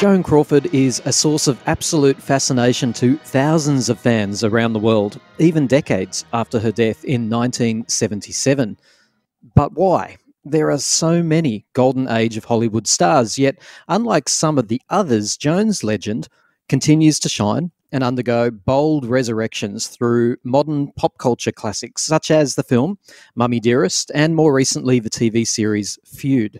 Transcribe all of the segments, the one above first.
Joan Crawford is a source of absolute fascination to thousands of fans around the world, even decades after her death in 1977. But why? There are so many golden age of Hollywood stars, yet, unlike some of the others, Joan's legend continues to shine and undergo bold resurrections through modern pop culture classics such as the film Mummy Dearest and more recently the TV series Feud.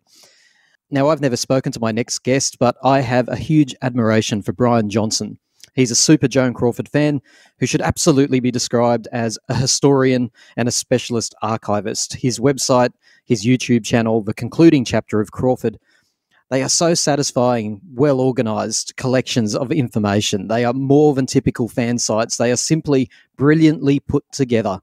Now, I've never spoken to my next guest, but I have a huge admiration for Bryan Johnson. He's a super Joan Crawford fan who should absolutely be described as a historian and a specialist archivist. His website, his YouTube channel, the concluding chapter of Crawford, they are so satisfying, well organized collections of information. They are more than typical fan sites. They are simply brilliantly put together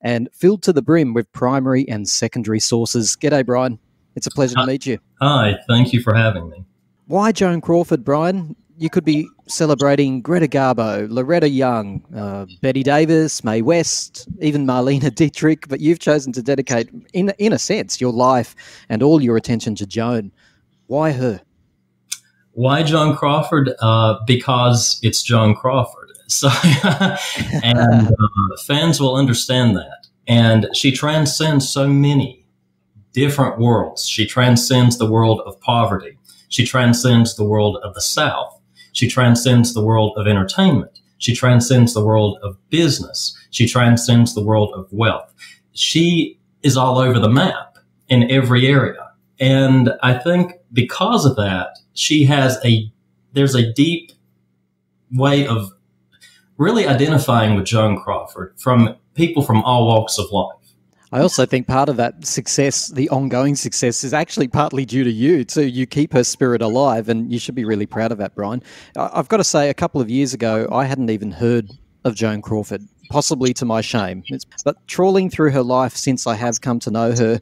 and filled to the brim with primary and secondary sources. G'day, Bryan. It's a pleasure to meet you. Hi, thank you for having me. Why Joan Crawford, Bryan? You could be celebrating Greta Garbo, Loretta Young, uh, Bette Davis, Mae West, even Marlene Dietrich, but you've chosen to dedicate, in, in a sense, your life and all your attention to Joan. Why her? Why Joan Crawford? Uh, because it's Joan Crawford. So, and uh, fans will understand that. And she transcends so many different worlds. She transcends the world of poverty. She transcends the world of the South. She transcends the world of entertainment. She transcends the world of business. She transcends the world of wealth. She is all over the map in every area. And I think because of that, she has a, there's a deep way of really identifying with Joan Crawford from people from all walks of life. I also think part of that success, the ongoing success, is actually partly due to you too. You keep her spirit alive, and you should be really proud of that, Bryan. I've got to say, a couple of years ago, I hadn't even heard of Joan Crawford, possibly to my shame. But trawling through her life since I have come to know her,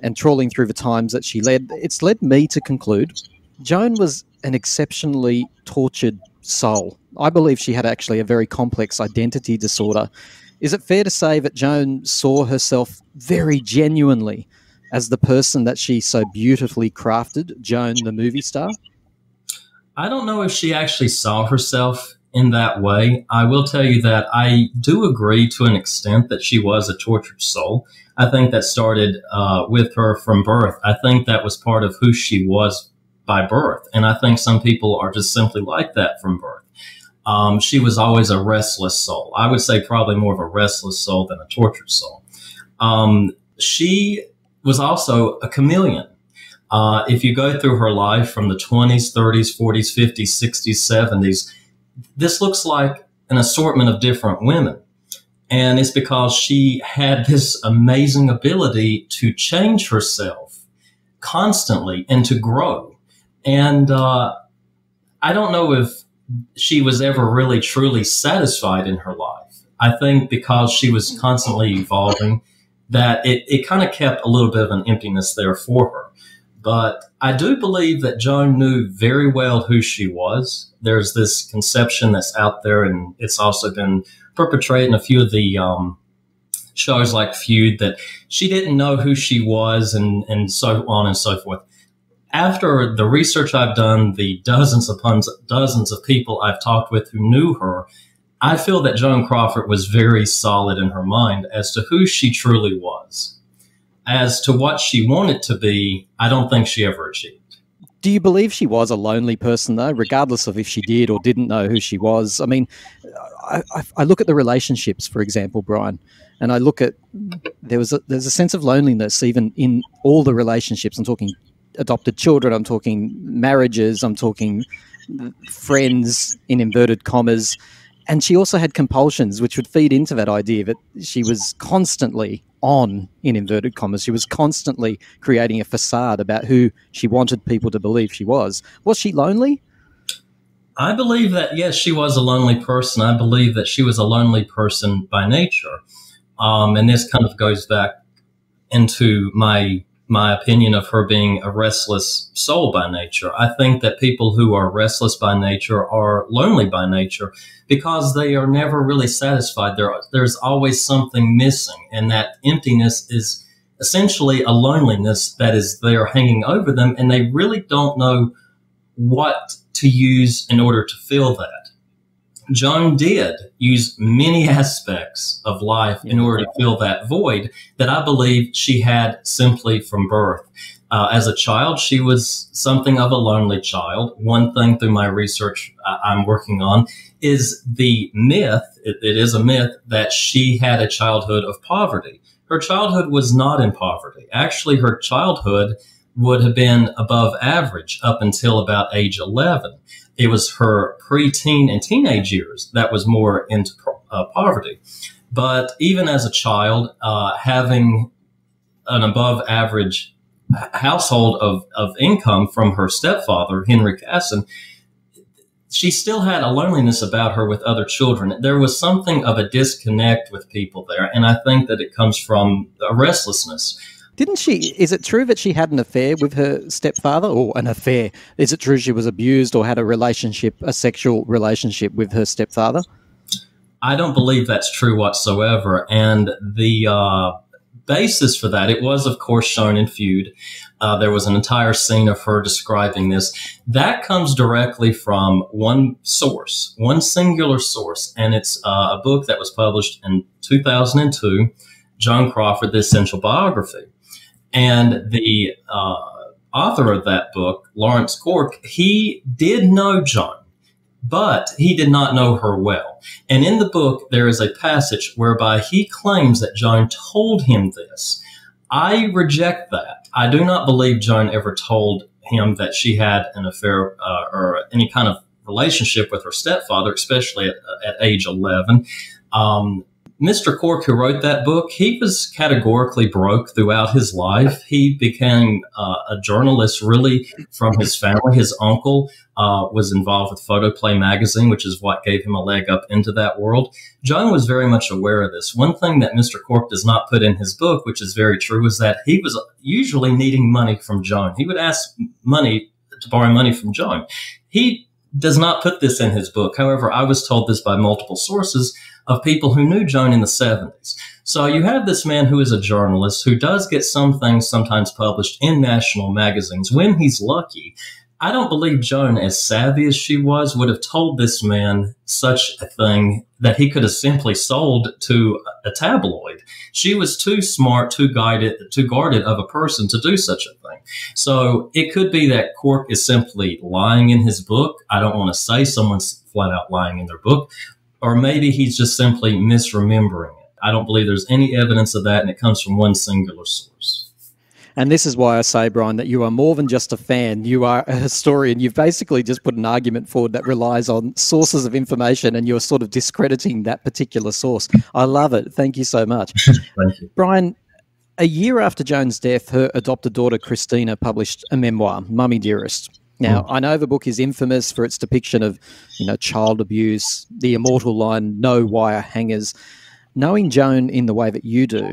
and trawling through the times that she led, it's led me to conclude Joan was an exceptionally tortured soul. I believe she had actually a very complex identity disorder is it fair to say that Joan saw herself very genuinely as the person that she so beautifully crafted, Joan the movie star? I don't know if she actually saw herself in that way. I will tell you that I do agree to an extent that she was a tortured soul. I think that started uh, with her from birth. I think that was part of who she was by birth. And I think some people are just simply like that from birth. Um, she was always a restless soul. I would say probably more of a restless soul than a tortured soul. Um, she was also a chameleon. Uh, if you go through her life from the 20s, 30s, 40s, 50s, 60s, 70s, this looks like an assortment of different women. And it's because she had this amazing ability to change herself constantly and to grow. And uh, I don't know if she was ever really truly satisfied in her life. I think because she was constantly evolving, that it, it kind of kept a little bit of an emptiness there for her. But I do believe that Joan knew very well who she was. There's this conception that's out there, and it's also been perpetrated in a few of the um, shows like Feud that she didn't know who she was, and, and so on and so forth after the research I've done, the dozens upon dozens of people I've talked with who knew her, I feel that Joan Crawford was very solid in her mind as to who she truly was. As to what she wanted to be, I don't think she ever achieved. Do you believe she was a lonely person, though, regardless of if she did or didn't know who she was? I mean, I, I, look at the relationships, for example, Bryan, and I look at there was a, there's a sense of loneliness even in all the relationships. I'm talking adopted children. I'm talking marriages. I'm talking friends in inverted commas. And she also had compulsions, which would feed into that idea that she was constantly on, in inverted commas. She was constantly creating a facade about who she wanted people to believe she was. Was she lonely? I believe that, yes, she was a lonely person. I believe that she was a lonely person by nature. Um, and this kind of goes back into my my opinion of her being a restless soul by nature. I think that people who are restless by nature are lonely by nature because they are never really satisfied. There, there's always something missing, and that emptiness is essentially a loneliness that is there hanging over them, and they really don't know what to use in order to fill that. Joan did use many aspects of life in order to fill that void that I believe she had simply from birth. Uh, as a child, she was something of a lonely child. One thing through my research I'm working on is the myth, it, it is a myth, that she had a childhood of poverty. Her childhood was not in poverty. Actually, her childhood would have been above average up until about age 11. It was her preteen and teenage years that was more into uh, poverty. But even as a child, uh, having an above average household of, of income from her stepfather, Henry Cassin, she still had a loneliness about her with other children. There was something of a disconnect with people there. And I think that it comes from a restlessness. Didn't she? Is it true that she had an affair with her stepfather, or an affair? Is it true she was abused or had a relationship, a sexual relationship with her stepfather? I don't believe that's true whatsoever. And the uh, basis for that, it was, of course, shown in Feud. Uh, there was an entire scene of her describing this. That comes directly from one source, one singular source, and it's uh, a book that was published in 2002, Joan Crawford, The Essential Biography. And the uh, author of that book, Lawrence Quirk, he did know Joan but he did not know her well. And in the book, there is a passage whereby he claims that Joan told him this. I reject that. I do not believe Joan ever told him that she had an affair uh, or any kind of relationship with her stepfather, especially at, at age 11. Um, Mr. Quirk, who wrote that book, he was categorically broke throughout his life. He became uh, a journalist really from his family. His uncle uh, was involved with Photoplay magazine, which is what gave him a leg up into that world. Joan was very much aware of this. One thing that Mr. Quirk does not put in his book, which is very true, is that he was usually needing money from Joan. He would ask money to borrow money from Joan. He does not put this in his book. However, I was told this by multiple sources of people who knew Joan in the 70s. So you have this man who is a journalist who does get some things sometimes published in national magazines when he's lucky. I don't believe Joan, as savvy as she was, would have told this man such a thing that he could have simply sold to a tabloid. She was too smart, too guided, too guarded of a person to do such a thing. So it could be that Quirk is simply lying in his book. I don't want to say someone's flat out lying in their book, or maybe he's just simply misremembering it. I don't believe there's any evidence of that, and it comes from one singular source. And this is why I say, Bryan, that you are more than just a fan. You are a historian. You've basically just put an argument forward that relies on sources of information and you're sort of discrediting that particular source. I love it. Thank you so much. Thank you. Bryan, a year after Joan's death, her adopted daughter Christina published a memoir, Mummy Dearest. Now, mm. I know the book is infamous for its depiction of, you know, child abuse, the immortal line, no wire hangers. Knowing Joan in the way that you do,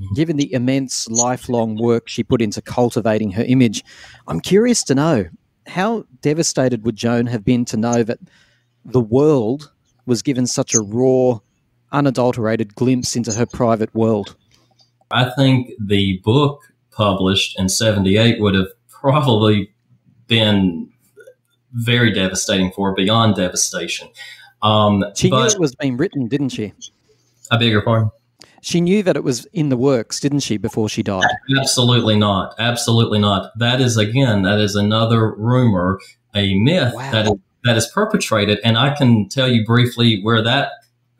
mm. given the immense lifelong work she put into cultivating her image, I'm curious to know how devastated would Joan have been to know that the world was given such a raw, unadulterated glimpse into her private world? I think the book published in 78 would have probably been very devastating for her, beyond devastation. Um, she but, knew it was being written, didn't she? I beg your pardon? She knew that it was in the works, didn't she, before she died? Absolutely not. Absolutely not. That is, again, that is another rumor, a myth wow. that is, that is perpetrated. And I can tell you briefly where that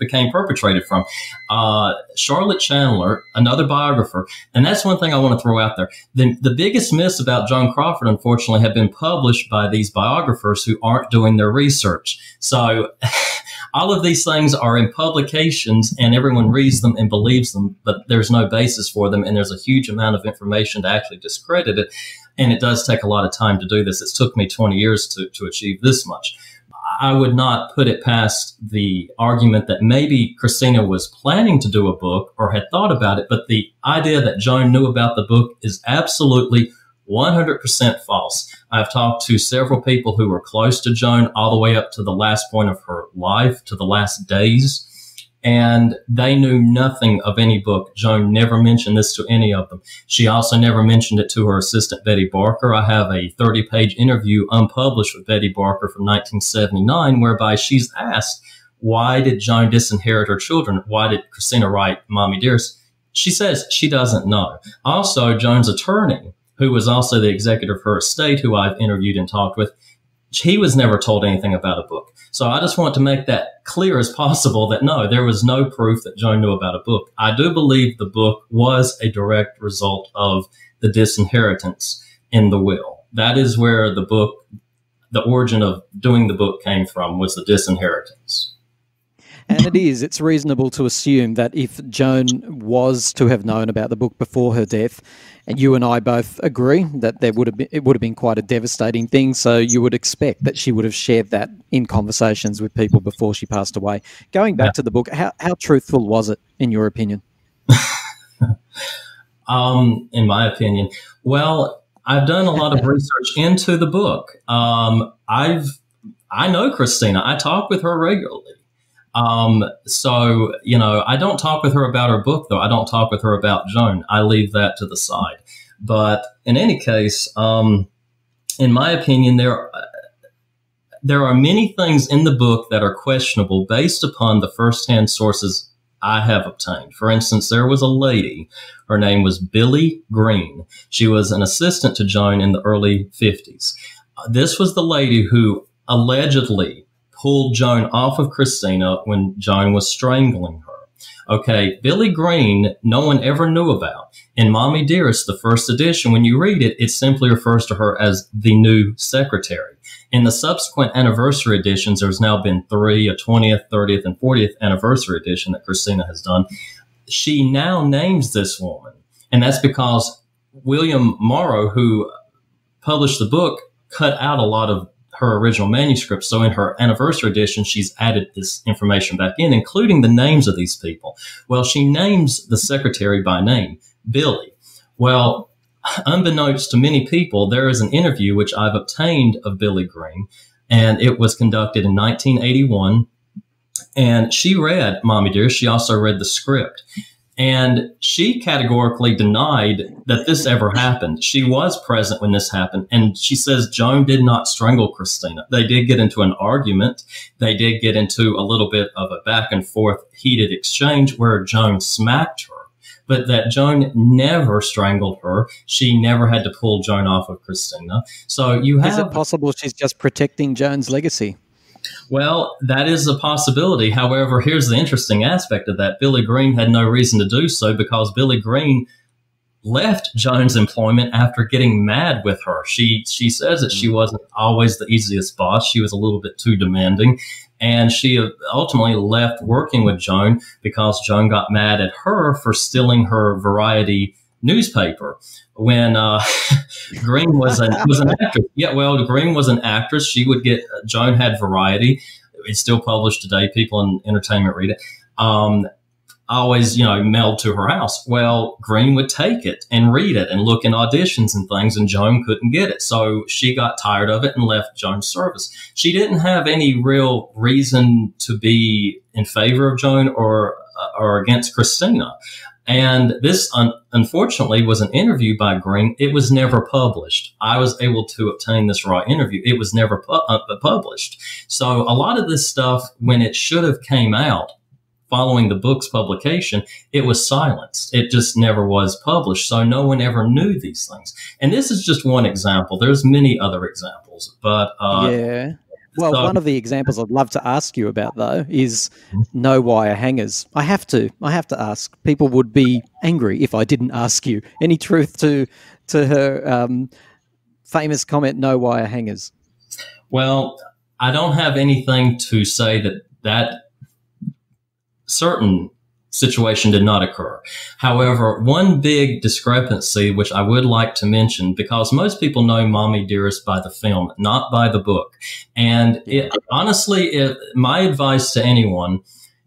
became perpetrated from. Uh, Charlotte Chandler, another biographer, and that's one thing I want to throw out there. The, the biggest myths about Joan Crawford, unfortunately, have been published by these biographers who aren't doing their research. So all of these things are in publications and everyone reads them and believes them, but there's no basis for them. And there's a huge amount of information to actually discredit it. And it does take a lot of time to do this. It's took me 20 years to, to achieve this much. I would not put it past the argument that maybe Christina was planning to do a book or had thought about it, but the idea that Joan knew about the book is absolutely 100% false. I've talked to several people who were close to Joan all the way up to the last point of her life, to the last days. And they knew nothing of any book. Joan never mentioned this to any of them. She also never mentioned it to her assistant, Betty Barker. I have a 30 page interview unpublished with Betty Barker from 1979, whereby she's asked, why did Joan disinherit her children? Why did Christina write Mommy Dearest? She says she doesn't know. Also, Joan's attorney, who was also the executor of her estate, who I've interviewed and talked with, he was never told anything about a book. So I just want to make that clear as possible that no, there was no proof that Joan knew about a book. I do believe the book was a direct result of the disinheritance in the will. That is where the book, the origin of doing the book came from was the disinheritance. And it is, it's reasonable to assume that if Joan was to have known about the book before her death, and you and I both agree that there would have been, it would have been quite a devastating thing. So you would expect that she would have shared that in conversations with people before she passed away. Going back yeah. to the book, how, how truthful was it, in your opinion? um, in my opinion, well, I've done a lot of research into the book. Um, I've I know Christina. I talk with her regularly. Um, so, you know, I don't talk with her about her book, though. I don't talk with her about Joan. I leave that to the side. But in any case, um, in my opinion, there there are many things in the book that are questionable based upon the firsthand sources I have obtained. For instance, there was a lady, her name was Billy Green. She was an assistant to Joan in the early 50s. This was the lady who allegedly pulled Joan off of Christina when Joan was strangling her. Okay, Billy Green, no one ever knew about. In Mommy Dearest, the first edition, when you read it, it simply refers to her as the new secretary. In the subsequent anniversary editions, there's now been three, a 20th, 30th, and 40th anniversary edition that Christina has done. She now names this woman. And that's because William Morrow, who published the book, cut out a lot of her original manuscript. So in her anniversary edition, she's added this information back in, including the names of these people. Well, she names the secretary by name, Billy. Well, unbeknownst to many people, there is an interview which I've obtained of Billy Green, and it was conducted in 1981. And she read Mommy Dear. She also read the script. And she categorically denied that this ever happened. She was present when this happened. And she says Joan did not strangle Christina. They did get into an argument. They did get into a little bit of a back and forth heated exchange where Joan smacked her. But that Joan never strangled her. She never had to pull Joan off of Christina. So you have. Is it possible she's just protecting Joan's legacy? Well, that is a possibility. However, here's the interesting aspect of that. Billy Green had no reason to do so because Billy Green left Joan's employment after getting mad with her. She she says that she wasn't always the easiest boss. She was a little bit too demanding. And she ultimately left working with Joan because Joan got mad at her for stealing her variety newspaper when uh, Green was an was an actress. Yeah, well, Green was an actress. She would get Joan had Variety. It's still published today. People in entertainment read it. Um, always, you know, mailed to her house. Well, Green would take it and read it and look in auditions and things, and Joan couldn't get it. So she got tired of it and left Joan's service. She didn't have any real reason to be in favor of Joan or uh, or against Christina. And this, un- unfortunately, was an interview by Green. It was never published. I was able to obtain this raw interview. It was never pu- uh, published. So a lot of this stuff, when it should have came out following the book's publication, it was silenced. It just never was published. So no one ever knew these things. And this is just one example. There's many other examples, but uh, yeah. Well, so, one of the examples I'd love to ask you about though is no wire hangers. I have to. I have to ask. People would be angry if I didn't ask you. Any truth to to her um, famous comment, "No wire hangers"? Well, I don't have anything to say that that certain situation did not occur. However, one big discrepancy, which I would like to mention, because most people know Mommy Dearest by the film, not by the book. And it, honestly, it, my advice to anyone,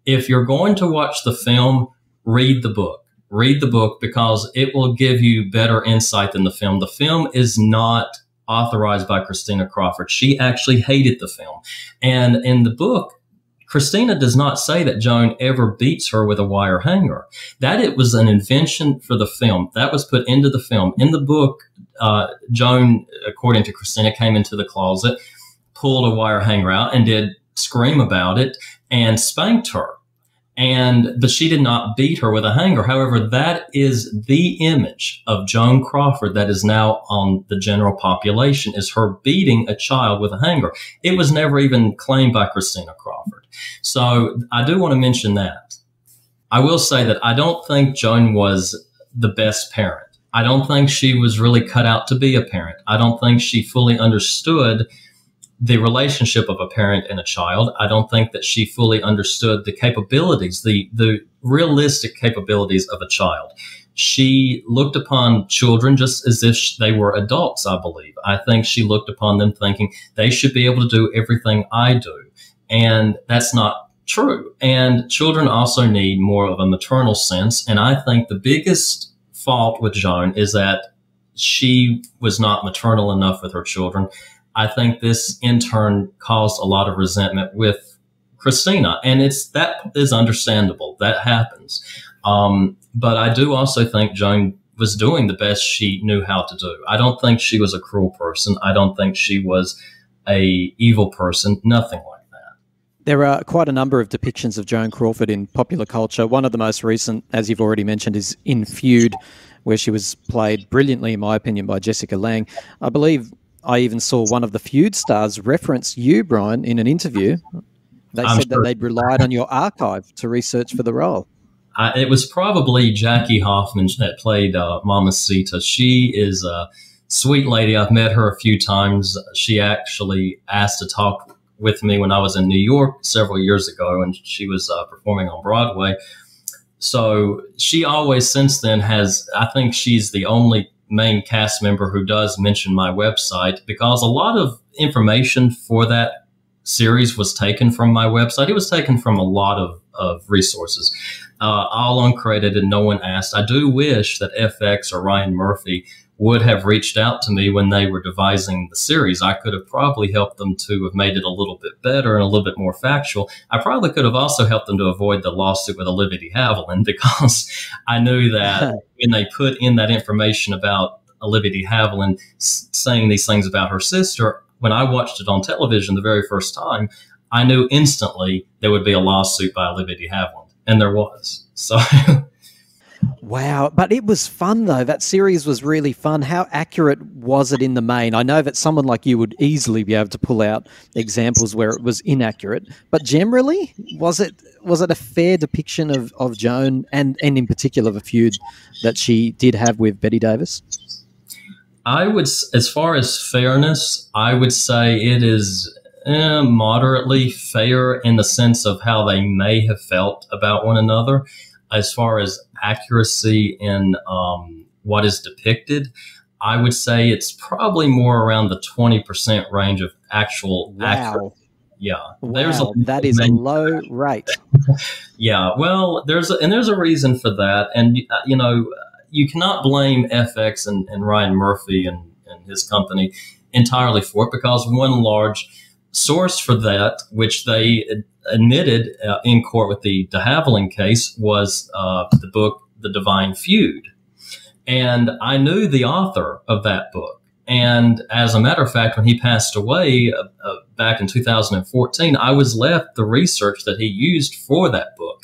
if you're going to watch the film, read the book. Read the book because it will give you better insight than the film. The film is not authorized by Christina Crawford. She actually hated the film. And in the book, Christina does not say that Joan ever beats her with a wire hanger. That it was an invention for the film. That was put into the film. In the book, uh, Joan, according to Christina, came into the closet, pulled a wire hanger out, and did scream about it and spanked her and but she did not beat her with a hanger. However, that is the image of Joan Crawford that is now on the general population is her beating a child with a hanger. It was never even claimed by Christina. So I do want to mention that. I will say that I don't think Joan was the best parent. I don't think she was really cut out to be a parent. I don't think she fully understood the relationship of a parent and a child. I don't think that she fully understood the capabilities, the, the realistic capabilities of a child. She looked upon children just as if they were adults, I believe. I think she looked upon them thinking they should be able to do everything I do. And that's not true. And children also need more of a maternal sense. And I think the biggest fault with Joan is that she was not maternal enough with her children. I think this in turn caused a lot of resentment with Christina, and it's that is understandable. That happens, um, but I do also think Joan was doing the best she knew how to do. I don't think she was a cruel person. I don't think she was a evil person. Nothing like. There are quite a number of depictions of Joan Crawford in popular culture. One of the most recent, as you've already mentioned, is in Feud, where she was played brilliantly, in my opinion, by Jessica Lange. I believe I even saw one of the feud stars reference you, Bryan, in an interview. They I'm said sure. that they'd relied on your archive to research for the role. Uh, it was probably Jackie Hoffman that played uh, Mamacita. She is a sweet lady. I've met her a few times. She actually asked to talk with me when I was in New York several years ago, and she was uh, performing on Broadway. So she always, since then, has. I think she's the only main cast member who does mention my website because a lot of information for that series was taken from my website. It was taken from a lot of, of resources, uh, all uncredited, no one asked. I do wish that FX or Ryan Murphy would have reached out to me when they were devising the series. I could have probably helped them to have made it a little bit better and a little bit more factual. I probably could have also helped them to avoid the lawsuit with Olivia de Havilland because I knew that when they put in that information about Olivia de Havilland saying these things about her sister, when I watched it on television the very first time, I knew instantly there would be a lawsuit by Olivia de Havilland, and there was. So Wow, but it was fun though. That series was really fun. How accurate was it in the main? I know that someone like you would easily be able to pull out examples where it was inaccurate, but generally, was it was it a fair depiction of, of Joan and and in particular the feud that she did have with Bette Davis? I would, as far as fairness, I would say it is eh, moderately fair in the sense of how they may have felt about one another as far as accuracy in um, what is depicted, I would say it's probably more around the 20% range of actual wow. accuracy. Yeah, wow, there's a that is a low rate. yeah, well, there's a, and there's a reason for that, and uh, you know, you cannot blame FX and, and Ryan Murphy and, and his company entirely for it because one large source for that, which they admitted uh, in court with the de Havilland case was uh, the book The Divine Feud. And I knew the author of that book. And as a matter of fact, when he passed away uh, uh back in 2014, I was left the research that he used for that book.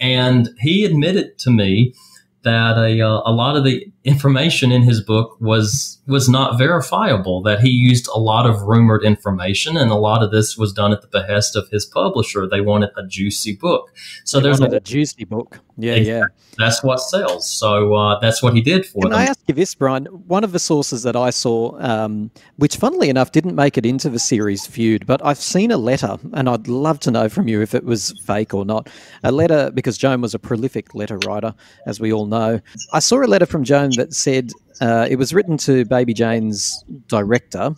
And he admitted to me that a, uh, a lot of the information in his book was was not verifiable that he used a lot of rumored information and a lot of this was done at the behest of his publisher. They wanted a juicy book. So they there's a, a, juicy book yeah yeah. that's what sells. So uh, that's what he did for Can them. i ask you this bryan? One of the sources that i saw um, which funnily enough didn't make it into the series feud but i've seen a letter and i'd love to know from you if it was fake or not. A letter because joan was a prolific letter writer as we all know. I saw a letter from joan that said uh, it was written to Baby Jane's director,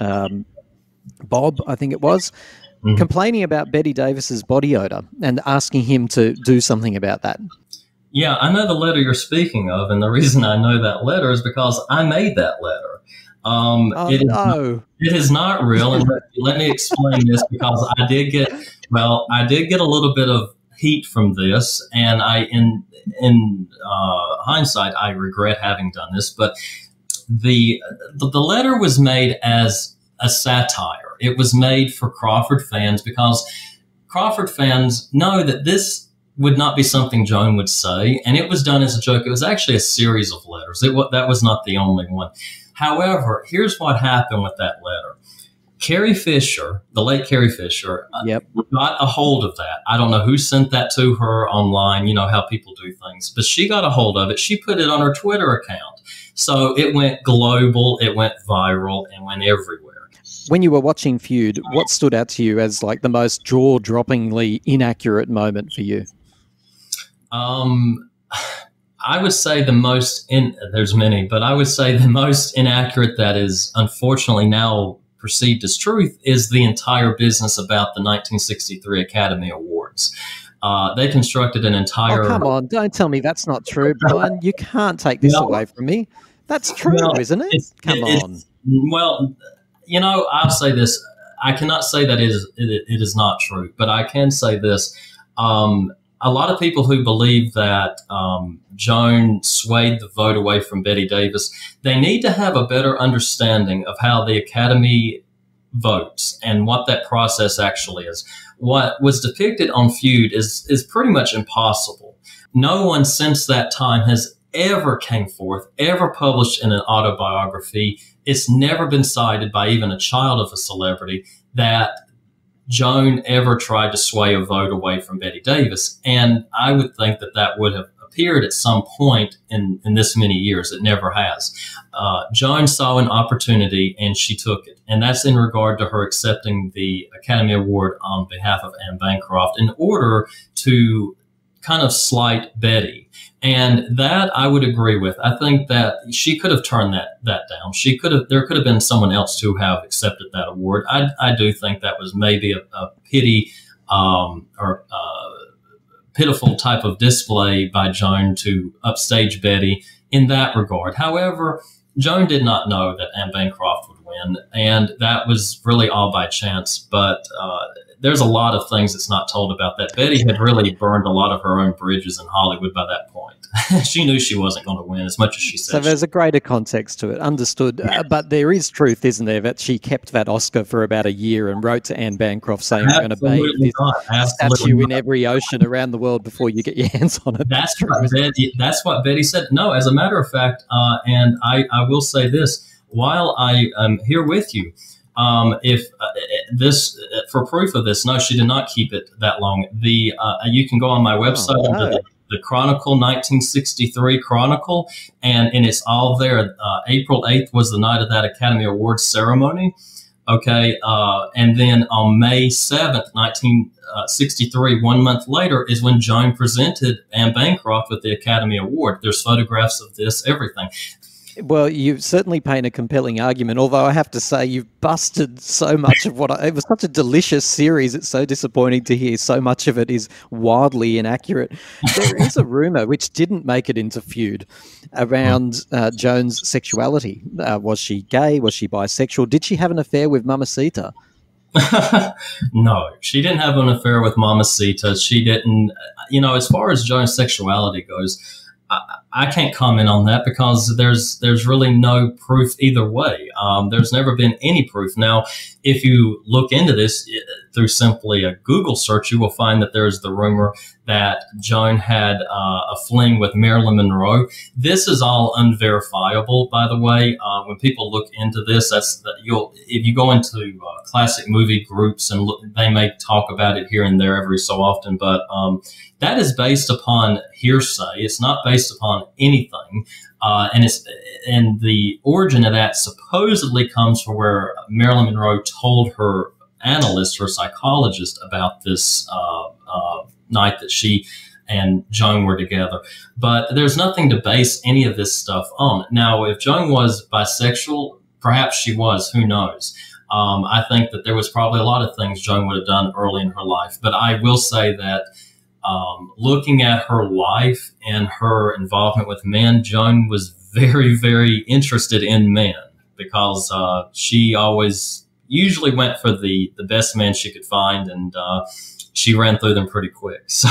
um, Bob, I think it was, mm. complaining about Bette Davis's body odor and asking him to do something about that. Yeah, I know the letter you're speaking of, and the reason I know that letter is because I made that letter. Um, oh, it, is no. not, it is not real. And let me explain this because I did get, well, I did get a little bit of heat from this, and I, in in uh, hindsight, I regret having done this. But the, the the letter was made as a satire. It was made for Crawford fans because Crawford fans know that this would not be something Joan would say, and it was done as a joke. It was actually a series of letters. It that was not the only one. However, here's what happened with that letter. Carrie Fisher, the late Carrie Fisher, uh, yep. got a hold of that. I don't know who sent that to her online. You know how people do things, but she got a hold of it. She put it on her Twitter account, so it went global, it went viral, and went everywhere. When you were watching Feud, what stood out to you as like the most jaw-droppingly inaccurate moment for you? Um, I would say the most in there's many, but I would say the most inaccurate that is unfortunately now perceived as truth is the entire business about the 1963 Academy Awards. Uh, they constructed an entire. Oh, come on! Don't tell me that's not true, Bryan. You can't take this no. away from me. That's true, well, isn't it? Come on. Well, you know, I'll say this. I cannot say that it is, it, it is not true, but I can say this. Um, a lot of people who believe that um, Joan swayed the vote away from Bette Davis, they need to have a better understanding of how the Academy votes and what that process actually is. What was depicted on Feud is is pretty much impossible. No one since that time has ever came forth, ever published in an autobiography. It's never been cited by even a child of a celebrity that Joan ever tried to sway a vote away from Bette Davis. And I would think that that would have appeared at some point in, in this many years. It never has. Uh, Joan saw an opportunity and she took it. And that's in regard to her accepting the Academy Award on behalf of Anne Bancroft in order to kind of slight Bette. And that I would agree with. I think that she could have turned that that down. She could have. There could have been someone else to have accepted that award. I, I do think that was maybe a, a pity um, or uh, pitiful type of display by Joan to upstage Bette in that regard. However, Joan did not know that Anne Bancroft would win, and that was really all by chance. But uh, there's a lot of things that's not told about that. Bette had really burned a lot of her own bridges in Hollywood by that point. she knew she wasn't going to win as much as she said. So there's a greater context to it, understood. Uh, but there is truth, isn't there, that she kept that Oscar for about a year and wrote to Anne Bancroft saying, "I'm going to bathe this statue in every ocean around the world before you get your hands on it." That's, that's true. Bette, that's what Bette said. No, as a matter of fact, uh, and I, I will say this: while I am here with you um, if uh, this uh, for proof of this, no, she did not keep it that long. The uh, you can go on my website oh, the, the, Chronicle 1963 Chronicle, and and it's all there. Uh, April 8th was the night of that Academy Awards ceremony. Okay, uh, and then on May 7th, 1963, one month later, is when Joan presented Anne Bancroft with the Academy Award. There's photographs of this, everything. Well, you certainly paint a compelling argument, although I have to say you've busted so much of what I, it was such a delicious series. It's so disappointing to hear so much of it is wildly inaccurate. There is a rumor which didn't make it into feud around uh, Joan's sexuality. Uh, was she gay? Was she bisexual? Did she have an affair with Mamacita? no, she didn't have an affair with Mamacita. She didn't, you know, as far as Joan's sexuality goes, I, can't comment on that because there's there's really no proof either way. Um, there's never been any proof. Now, if you look into this through simply a Google search, you will find that there's the rumor that Joan had uh, a fling with Marilyn Monroe. This is all unverifiable, by the way. Uh, when people look into this, that's that you'll if you go into uh, classic movie groups and look, they may talk about it here and there every so often, but um, that is based upon hearsay. It's not based upon anything. Uh, and it's and the origin of that supposedly comes from where Marilyn Monroe told her analyst, or psychologist, about this uh, uh, night that she and Joan were together. But there's nothing to base any of this stuff on. Now, if Joan was bisexual, perhaps she was. Who knows? Um, I think that there was probably a lot of things Joan would have done early in her life. But I will say that um, looking at her life and her involvement with men, Joan was very, very interested in men because uh, she always usually went for the the best men she could find, and uh, she ran through them pretty quick. So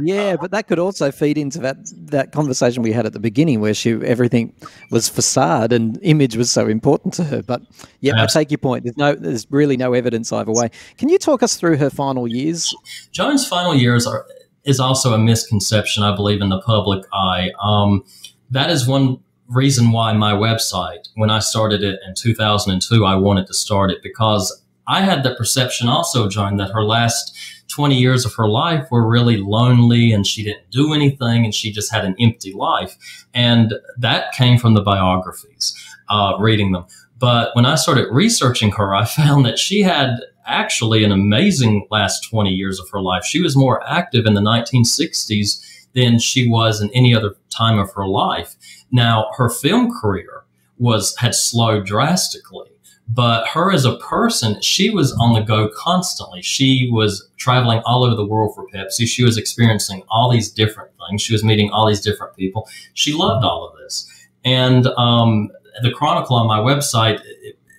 yeah, but that could also feed into that that conversation we had at the beginning, where she everything was facade and image was so important to her. But yeah, Absolutely. I take your point. There's no, there's really no evidence either way. Can you talk us through her final years? Joan's final years are is also a misconception, I believe, in the public eye. Um, that is one reason why my website, when I started it in 2002, I wanted to start it because I had the perception also, Joan, that her last 20 years of her life were really lonely and she didn't do anything and she just had an empty life. And that came from the biographies, uh, reading them. But when I started researching her, I found that she had actually an amazing last 20 years of her life. She was more active in the 1960s than she was in any other time of her life. Now, her film career was had slowed drastically but her as a person, she was on the go constantly. She was traveling all over the world for Pepsi. She was experiencing all these different things. She was meeting all these different people. She loved all of this. And um, the Chronicle on my website,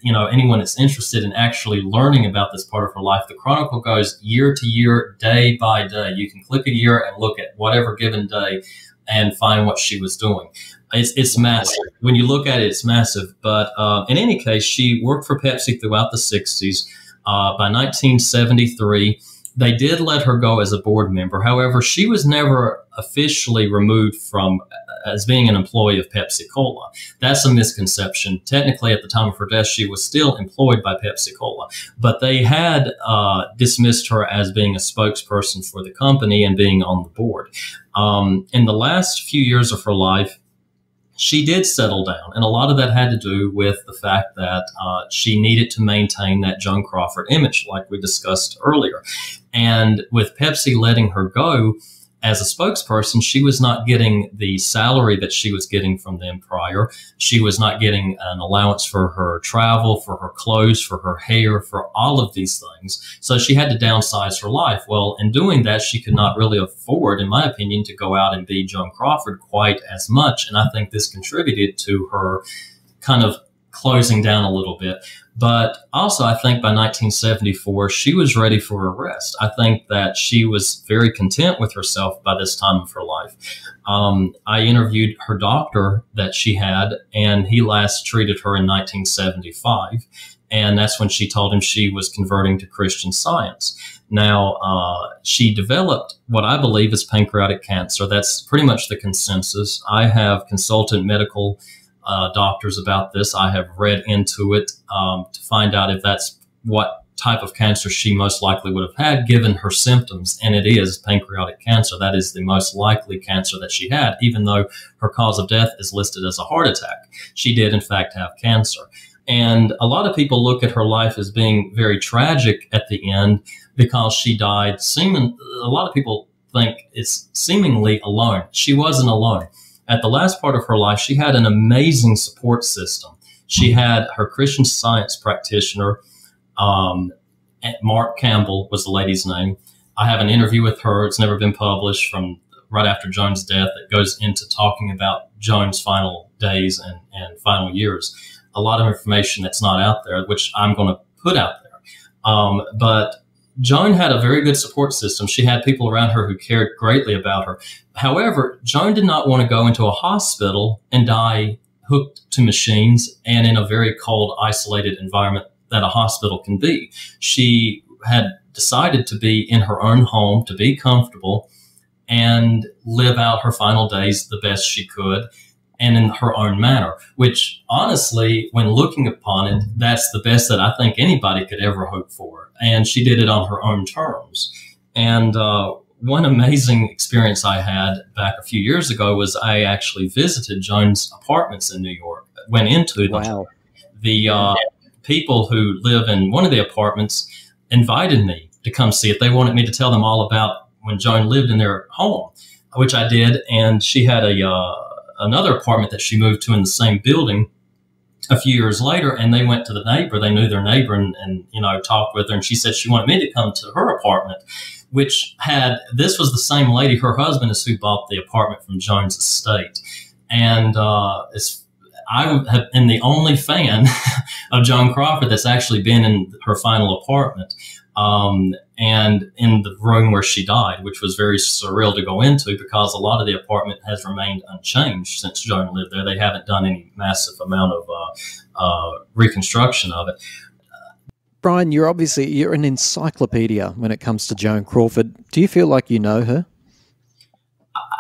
you know, anyone that's interested in actually learning about this part of her life, the Chronicle goes year to year, day by day. You can click a year and look at whatever given day and find what she was doing. It's, it's massive. When you look at it, it's massive. But uh, in any case, she worked for Pepsi throughout the 60s. Uh, by 1973, they did let her go as a board member. However, she was never officially removed from as being an employee of Pepsi Cola. That's a misconception. Technically, at the time of her death, she was still employed by Pepsi Cola, but they had uh, dismissed her as being a spokesperson for the company and being on the board. Um, in the last few years of her life, she did settle down. And a lot of that had to do with the fact that uh, she needed to maintain that Joan Crawford image, like we discussed earlier. And with Pepsi letting her go, as a spokesperson, she was not getting the salary that she was getting from them prior. She was not getting an allowance for her travel, for her clothes, for her hair, for all of these things. So she had to downsize her life. Well, in doing that, she could not really afford, in my opinion, to go out and be Joan Crawford quite as much. And I think this contributed to her kind of closing down a little bit. But also, I think by 1974, she was ready for a rest. I think that she was very content with herself by this time of her life. Um, I interviewed her doctor that she had, and he last treated her in 1975. And that's when she told him she was converting to Christian science. Now, uh, she developed what I believe is pancreatic cancer. That's pretty much the consensus. I have consulted medical uh, doctors about this. I have read into it um, to find out if that's what type of cancer she most likely would have had given her symptoms. And it is pancreatic cancer. That is the most likely cancer that she had, even though her cause of death is listed as a heart attack. She did, in fact, have cancer. And a lot of people look at her life as being very tragic at the end because she died seeming, a lot of people think it's seemingly alone. She wasn't alone at the last part of her life, she had an amazing support system. She had her Christian science practitioner, um, Mark Campbell was the lady's name. I have an interview with her. It's never been published from right after Joan's death that goes into talking about Joan's final days and, and final years. A lot of information that's not out there, which I'm going to put out there. Um, but Joan had a very good support system. She had people around her who cared greatly about her. However, Joan did not want to go into a hospital and die hooked to machines and in a very cold, isolated environment that a hospital can be. She had decided to be in her own home, to be comfortable, and live out her final days the best she could and in her own manner, which honestly, when looking upon it, that's the best that I think anybody could ever hope for. And she did it on her own terms. And uh, one amazing experience I had back a few years ago was I actually visited Joan's apartments in New York, went into them. Wow. The uh, people who live in one of the apartments invited me to come see it. They wanted me to tell them all about when Joan lived in their home, which I did. And she had a, uh, another apartment that she moved to in the same building a few years later and they went to the neighbor they knew their neighbor and, and you know talked with her and she said she wanted me to come to her apartment which had this was the same lady. Her husband is who bought the apartment from Joan's Estate, and uh, I have been the only fan of Joan Crawford that's actually been in her final apartment um, and in the room where she died, which was very surreal to go into because a lot of the apartment has remained unchanged since Joan lived there. They haven't done any massive amount of uh, uh, reconstruction of it. Bryan, you're obviously you're an encyclopedia when it comes to Joan Crawford. Do you feel like you know her?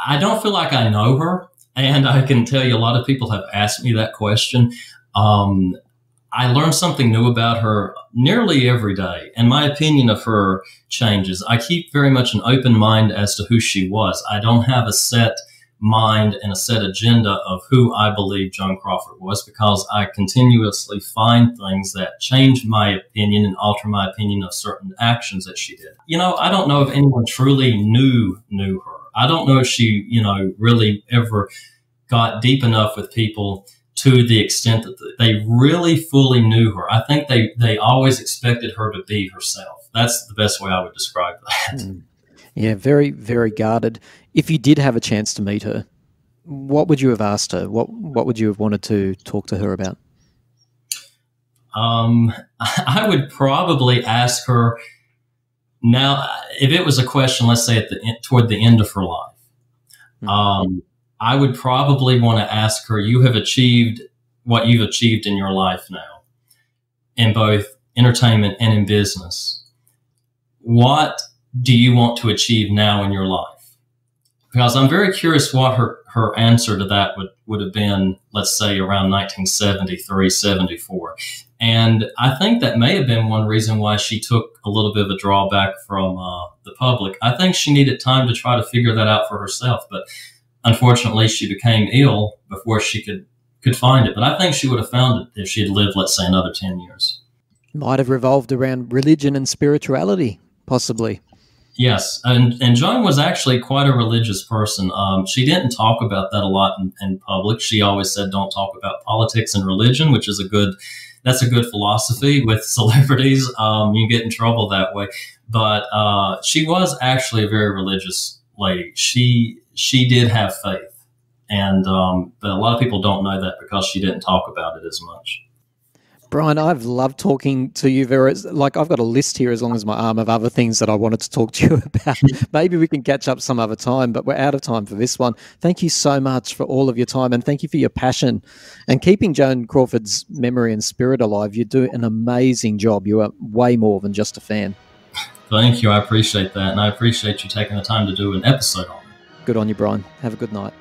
I don't feel like I know her, and I can tell you a lot of people have asked me that question. Um, I learn something new about her nearly every day, and my opinion of her changes. I keep very much an open mind as to who she was. I don't have a set mind and a set agenda of who I believe Joan Crawford was because I continuously find things that change my opinion and alter my opinion of certain actions that she did. You know, I don't know if anyone truly knew knew her. I don't know if she, you know, really ever got deep enough with people to the extent that they really fully knew her. I think they they always expected her to be herself. That's the best way I would describe that. Mm. Yeah, very very guarded. If you did have a chance to meet her, what would you have asked her? What what would you have wanted to talk to her about? Um, I would probably ask her now if it was a question. Let's say at the toward the end of her life. Mm-hmm. Um, I would probably want to ask her, you have achieved what you've achieved in your life now, in both entertainment and in business. What do you want to achieve now in your life? Because I'm very curious what her, her answer to that would, would have been, let's say around 1973, 74. And I think that may have been one reason why she took a little bit of a drawback from uh, the public. I think she needed time to try to figure that out for herself. But unfortunately, she became ill before she could could find it. But I think she would have found it if she had lived, let's say, another ten years. Might have revolved around religion and spirituality, possibly. Yes, and and Joan was actually quite a religious person. Um, she didn't talk about that a lot in, in, public. She always said, "Don't talk about politics and religion," which is a good that's a good philosophy with celebrities. Um, you get in trouble that way. But uh, she was actually a very religious lady. She she did have faith, and um, but a lot of people don't know that because she didn't talk about it as much. Bryan, I've loved talking to you. Very like I've got a list here as long as my arm of other things that I wanted to talk to you about. Maybe we can catch up some other time, but we're out of time for this one. Thank you so much for all of your time and thank you for your passion and keeping Joan Crawford's memory and spirit alive. You do an amazing job. You are way more than just a fan. Thank you. I appreciate that, and I appreciate you taking the time to do an episode on. Good on you, Bryan. Have a good night.